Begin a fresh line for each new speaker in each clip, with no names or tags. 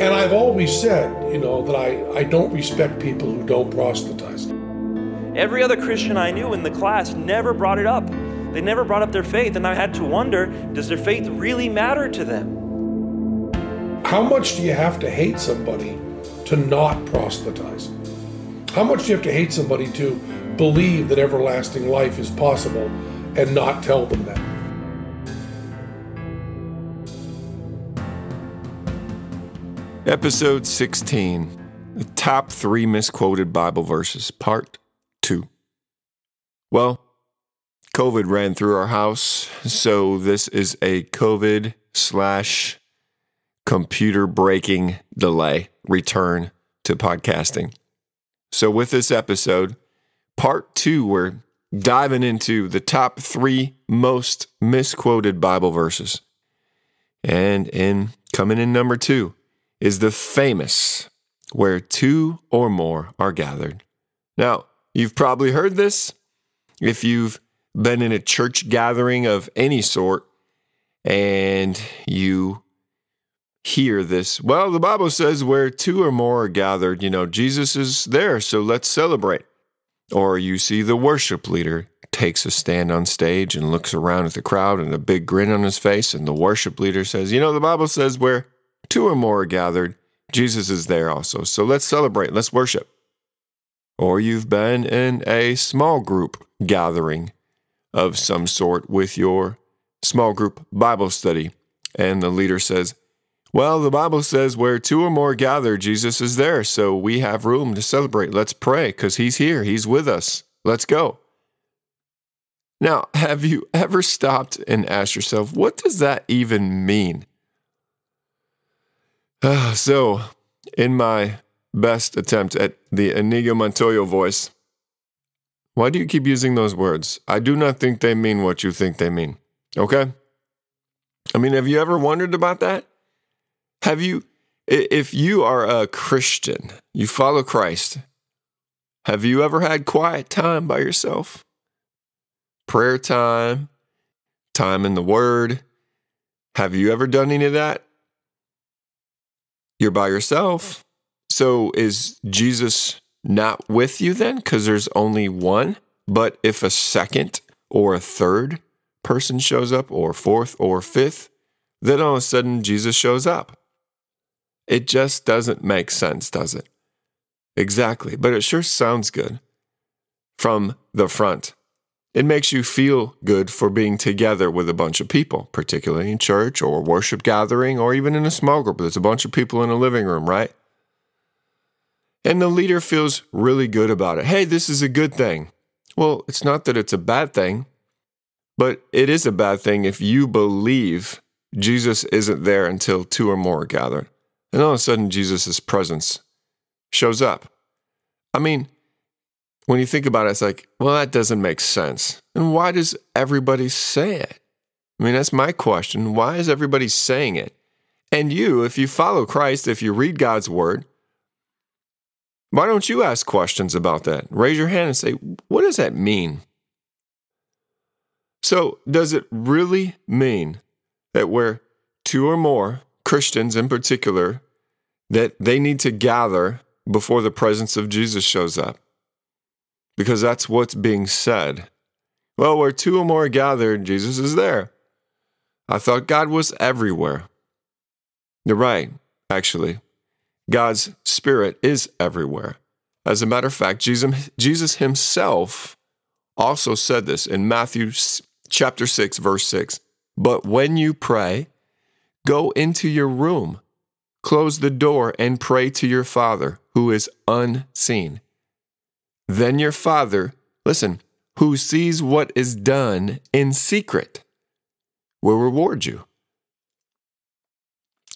And I've always said, you know, that I, I don't respect people who don't proselytize.
Every other Christian I knew in the class never brought it up. They never brought up their faith, and I had to wonder does their faith really matter to them?
How much do you have to hate somebody to not proselytize? How much do you have to hate somebody to believe that everlasting life is possible and not tell them that?
Episode 16 The Top Three Misquoted Bible Verses, Part 2. Well, COVID ran through our house, so this is a COVID slash computer breaking delay return to podcasting. So, with this episode, part two, we're diving into the top three most misquoted Bible verses. And in coming in number two is the famous where two or more are gathered. Now, you've probably heard this if you've been in a church gathering of any sort and you hear this. Well, the Bible says where two or more are gathered, you know, Jesus is there, so let's celebrate. Or you see the worship leader takes a stand on stage and looks around at the crowd and a big grin on his face, and the worship leader says, You know, the Bible says where two or more are gathered, Jesus is there also. So let's celebrate, let's worship. Or you've been in a small group gathering of some sort with your small group Bible study, and the leader says, well, the Bible says where two or more gather, Jesus is there. So we have room to celebrate. Let's pray because he's here. He's with us. Let's go. Now, have you ever stopped and asked yourself, what does that even mean? Uh, so, in my best attempt at the Inigo Montoya voice, why do you keep using those words? I do not think they mean what you think they mean. Okay? I mean, have you ever wondered about that? Have you, if you are a Christian, you follow Christ, have you ever had quiet time by yourself? Prayer time, time in the Word. Have you ever done any of that? You're by yourself. So is Jesus not with you then? Because there's only one. But if a second or a third person shows up, or fourth or fifth, then all of a sudden Jesus shows up. It just doesn't make sense, does it? Exactly, but it sure sounds good from the front. It makes you feel good for being together with a bunch of people, particularly in church or worship gathering or even in a small group. There's a bunch of people in a living room, right? And the leader feels really good about it. Hey, this is a good thing. Well, it's not that it's a bad thing, but it is a bad thing if you believe Jesus isn't there until two or more are gathered. And all of a sudden, Jesus' presence shows up. I mean, when you think about it, it's like, well, that doesn't make sense. And why does everybody say it? I mean, that's my question. Why is everybody saying it? And you, if you follow Christ, if you read God's word, why don't you ask questions about that? Raise your hand and say, what does that mean? So, does it really mean that where two or more Christians in particular, that they need to gather before the presence of Jesus shows up. Because that's what's being said. Well, where two or more are gathered, Jesus is there. I thought God was everywhere. You're right, actually. God's Spirit is everywhere. As a matter of fact, Jesus, Jesus himself also said this in Matthew chapter 6, verse 6. But when you pray, Go into your room, close the door, and pray to your Father who is unseen. Then your Father, listen, who sees what is done in secret, will reward you.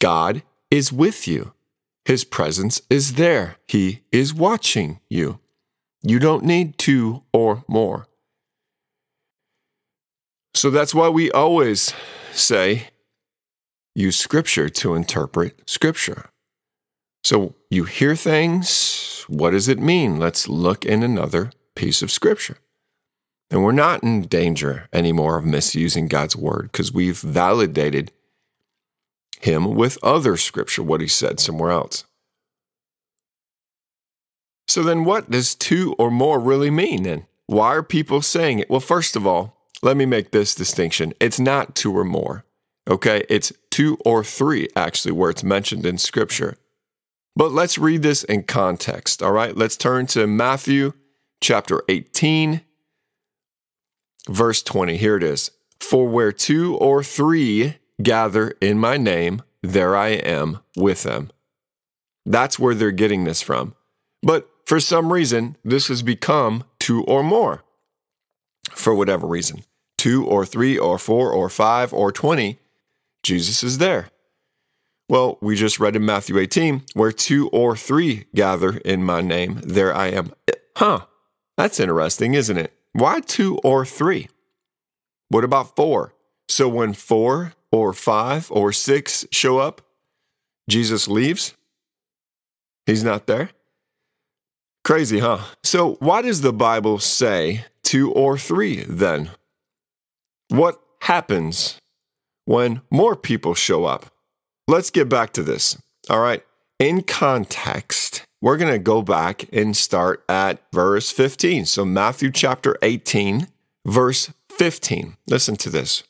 God is with you. His presence is there. He is watching you. You don't need two or more. So that's why we always say use Scripture to interpret Scripture. So you hear things. What does it mean? Let's look in another piece of Scripture. And we're not in danger anymore of misusing God's Word because we've validated him with other scripture, what he said somewhere else. So then, what does two or more really mean then? Why are people saying it? Well, first of all, let me make this distinction. It's not two or more, okay? It's two or three, actually, where it's mentioned in scripture. But let's read this in context, all right? Let's turn to Matthew chapter 18, verse 20. Here it is For where two or three gather in my name, there I am with them. That's where they're getting this from. But for some reason, this has become two or more. For whatever reason, two or three or four or five or 20, Jesus is there. Well, we just read in Matthew 18, where two or three gather in my name, there I am. Huh, that's interesting, isn't it? Why two or three? What about four? So when four or five or six show up, Jesus leaves? He's not there? Crazy, huh? So, why does the Bible say two or three then? What happens when more people show up? Let's get back to this. All right. In context, we're going to go back and start at verse 15. So, Matthew chapter 18, verse 15. Listen to this.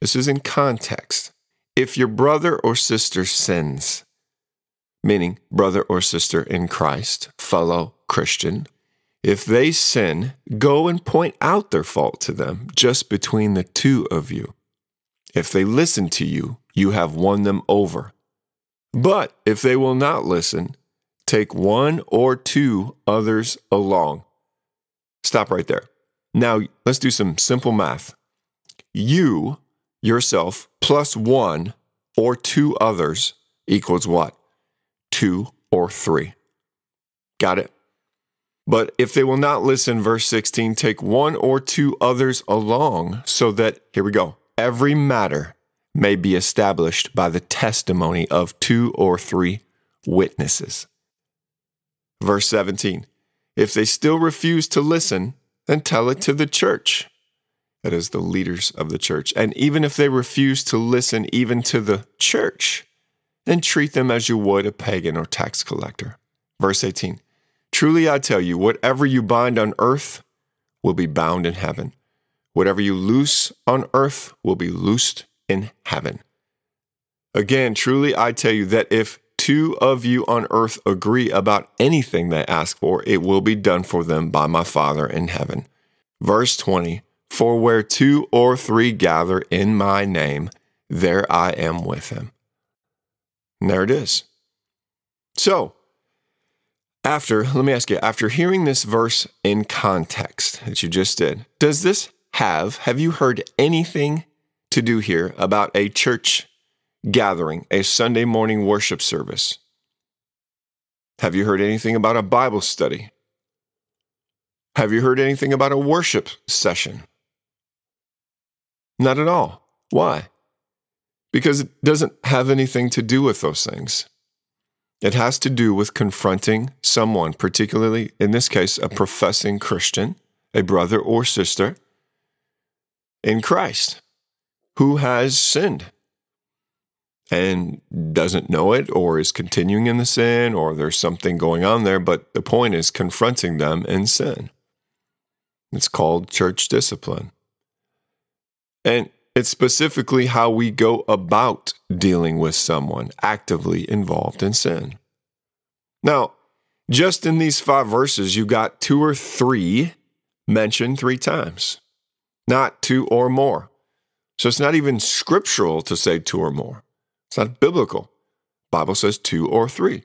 This is in context. If your brother or sister sins, meaning brother or sister in Christ, fellow Christian, if they sin, go and point out their fault to them just between the two of you. If they listen to you, you have won them over. But if they will not listen, take one or two others along. Stop right there. Now, let's do some simple math. You, yourself, plus one or two others equals what? Two or three. Got it? But if they will not listen, verse 16, take one or two others along, so that, here we go, every matter may be established by the testimony of two or three witnesses. Verse 17, if they still refuse to listen, then tell it to the church. That is the leaders of the church. And even if they refuse to listen even to the church, then treat them as you would a pagan or tax collector. Verse 18 Truly I tell you, whatever you bind on earth will be bound in heaven. Whatever you loose on earth will be loosed in heaven. Again, truly I tell you that if two of you on earth agree about anything they ask for, it will be done for them by my Father in heaven. Verse 20 For where two or three gather in my name, there I am with them. And there it is. So, after, let me ask you, after hearing this verse in context that you just did, does this have, have you heard anything to do here about a church gathering, a Sunday morning worship service? Have you heard anything about a Bible study? Have you heard anything about a worship session? Not at all. Why? Because it doesn't have anything to do with those things. It has to do with confronting someone, particularly in this case, a professing Christian, a brother or sister in Christ who has sinned and doesn't know it or is continuing in the sin or there's something going on there. But the point is confronting them in sin. It's called church discipline. And it's specifically how we go about dealing with someone actively involved in sin. Now, just in these five verses, you got two or three mentioned three times, not two or more. So it's not even scriptural to say two or more. It's not biblical. Bible says two or three.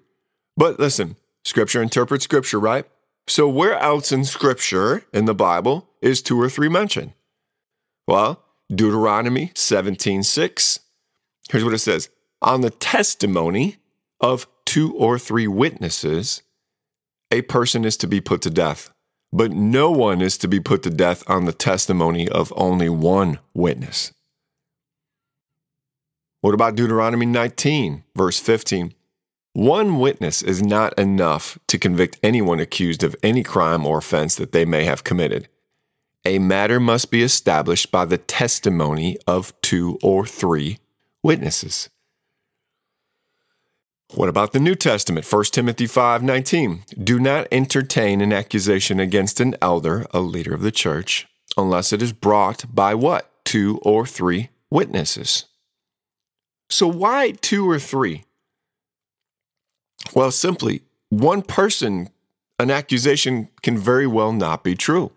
But listen, scripture interprets scripture, right? So where else in scripture in the Bible is two or three mentioned? Well, Deuteronomy 17:6. Here's what it says: On the testimony of two or three witnesses, a person is to be put to death. But no one is to be put to death on the testimony of only one witness. What about Deuteronomy 19, verse 15? One witness is not enough to convict anyone accused of any crime or offense that they may have committed. A matter must be established by the testimony of two or three witnesses. What about the New Testament? 1 Timothy 5:19. Do not entertain an accusation against an elder, a leader of the church, unless it is brought by what? Two or three witnesses. So why two or three? Well, simply one person an accusation can very well not be true.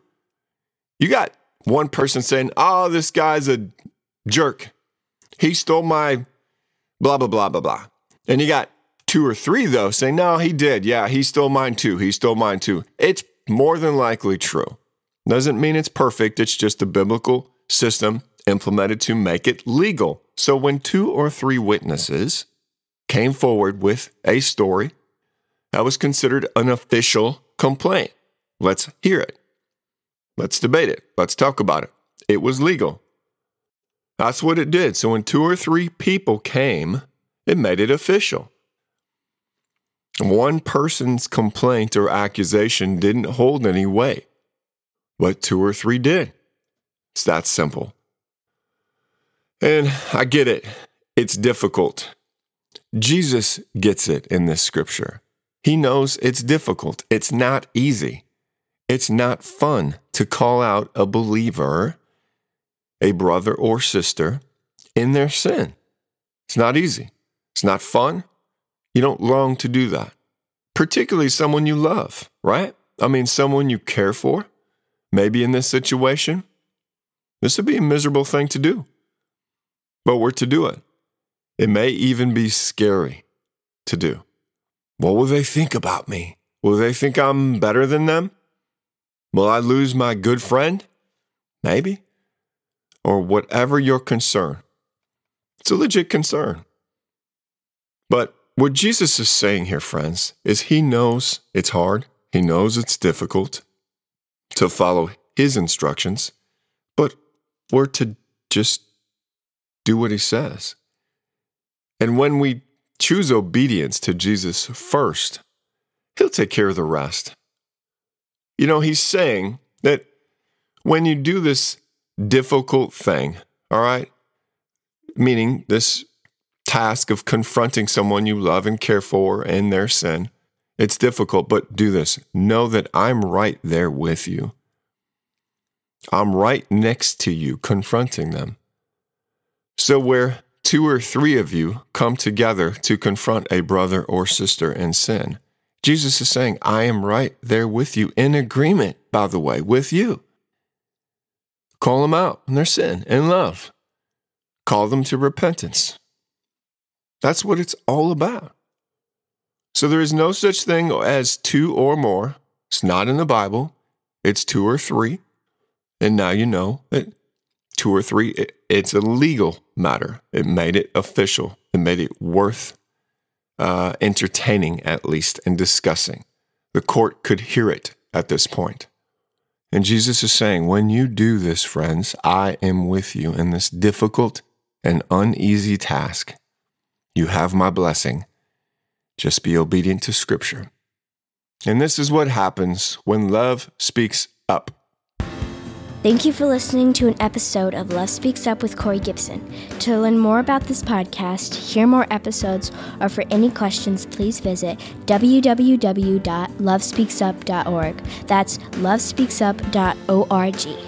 You got one person saying, "Oh, this guy's a jerk. He stole my blah blah blah blah blah." And you got two or three, though, say, no, he did. Yeah, he stole mine too. He stole mine too. It's more than likely true. Doesn't mean it's perfect. It's just a biblical system implemented to make it legal. So when two or three witnesses came forward with a story, that was considered an official complaint. Let's hear it. Let's debate it. Let's talk about it. It was legal. That's what it did. So when two or three people came, it made it official. One person's complaint or accusation didn't hold any weight, but two or three did. It's that simple. And I get it, it's difficult. Jesus gets it in this scripture. He knows it's difficult, it's not easy. It's not fun to call out a believer, a brother or sister, in their sin. It's not easy. It's not fun. You don't long to do that, particularly someone you love, right? I mean, someone you care for. Maybe in this situation, this would be a miserable thing to do, but we're to do it. It may even be scary to do. What will they think about me? Will they think I'm better than them? Will I lose my good friend? Maybe. Or whatever your concern. It's a legit concern. But what Jesus is saying here, friends, is he knows it's hard, he knows it's difficult to follow his instructions, but we're to just do what he says. And when we choose obedience to Jesus first, he'll take care of the rest. You know, he's saying that when you do this difficult thing, all right, meaning this task of confronting someone you love and care for and their sin. It's difficult, but do this. Know that I'm right there with you. I'm right next to you, confronting them. So, where two or three of you come together to confront a brother or sister in sin, Jesus is saying, I am right there with you, in agreement, by the way, with you. Call them out on their sin in love. Call them to repentance. That's what it's all about. So there is no such thing as two or more. It's not in the Bible. It's two or three. And now you know that two or three, it's a legal matter. It made it official. It made it worth uh, entertaining, at least, and discussing. The court could hear it at this point. And Jesus is saying, when you do this, friends, I am with you in this difficult and uneasy task. You have my blessing. Just be obedient to Scripture. And this is what happens when love speaks up.
Thank you for listening to an episode of Love Speaks Up with Corey Gibson. To learn more about this podcast, hear more episodes, or for any questions, please visit www.lovespeaksup.org. That's lovespeaksup.org.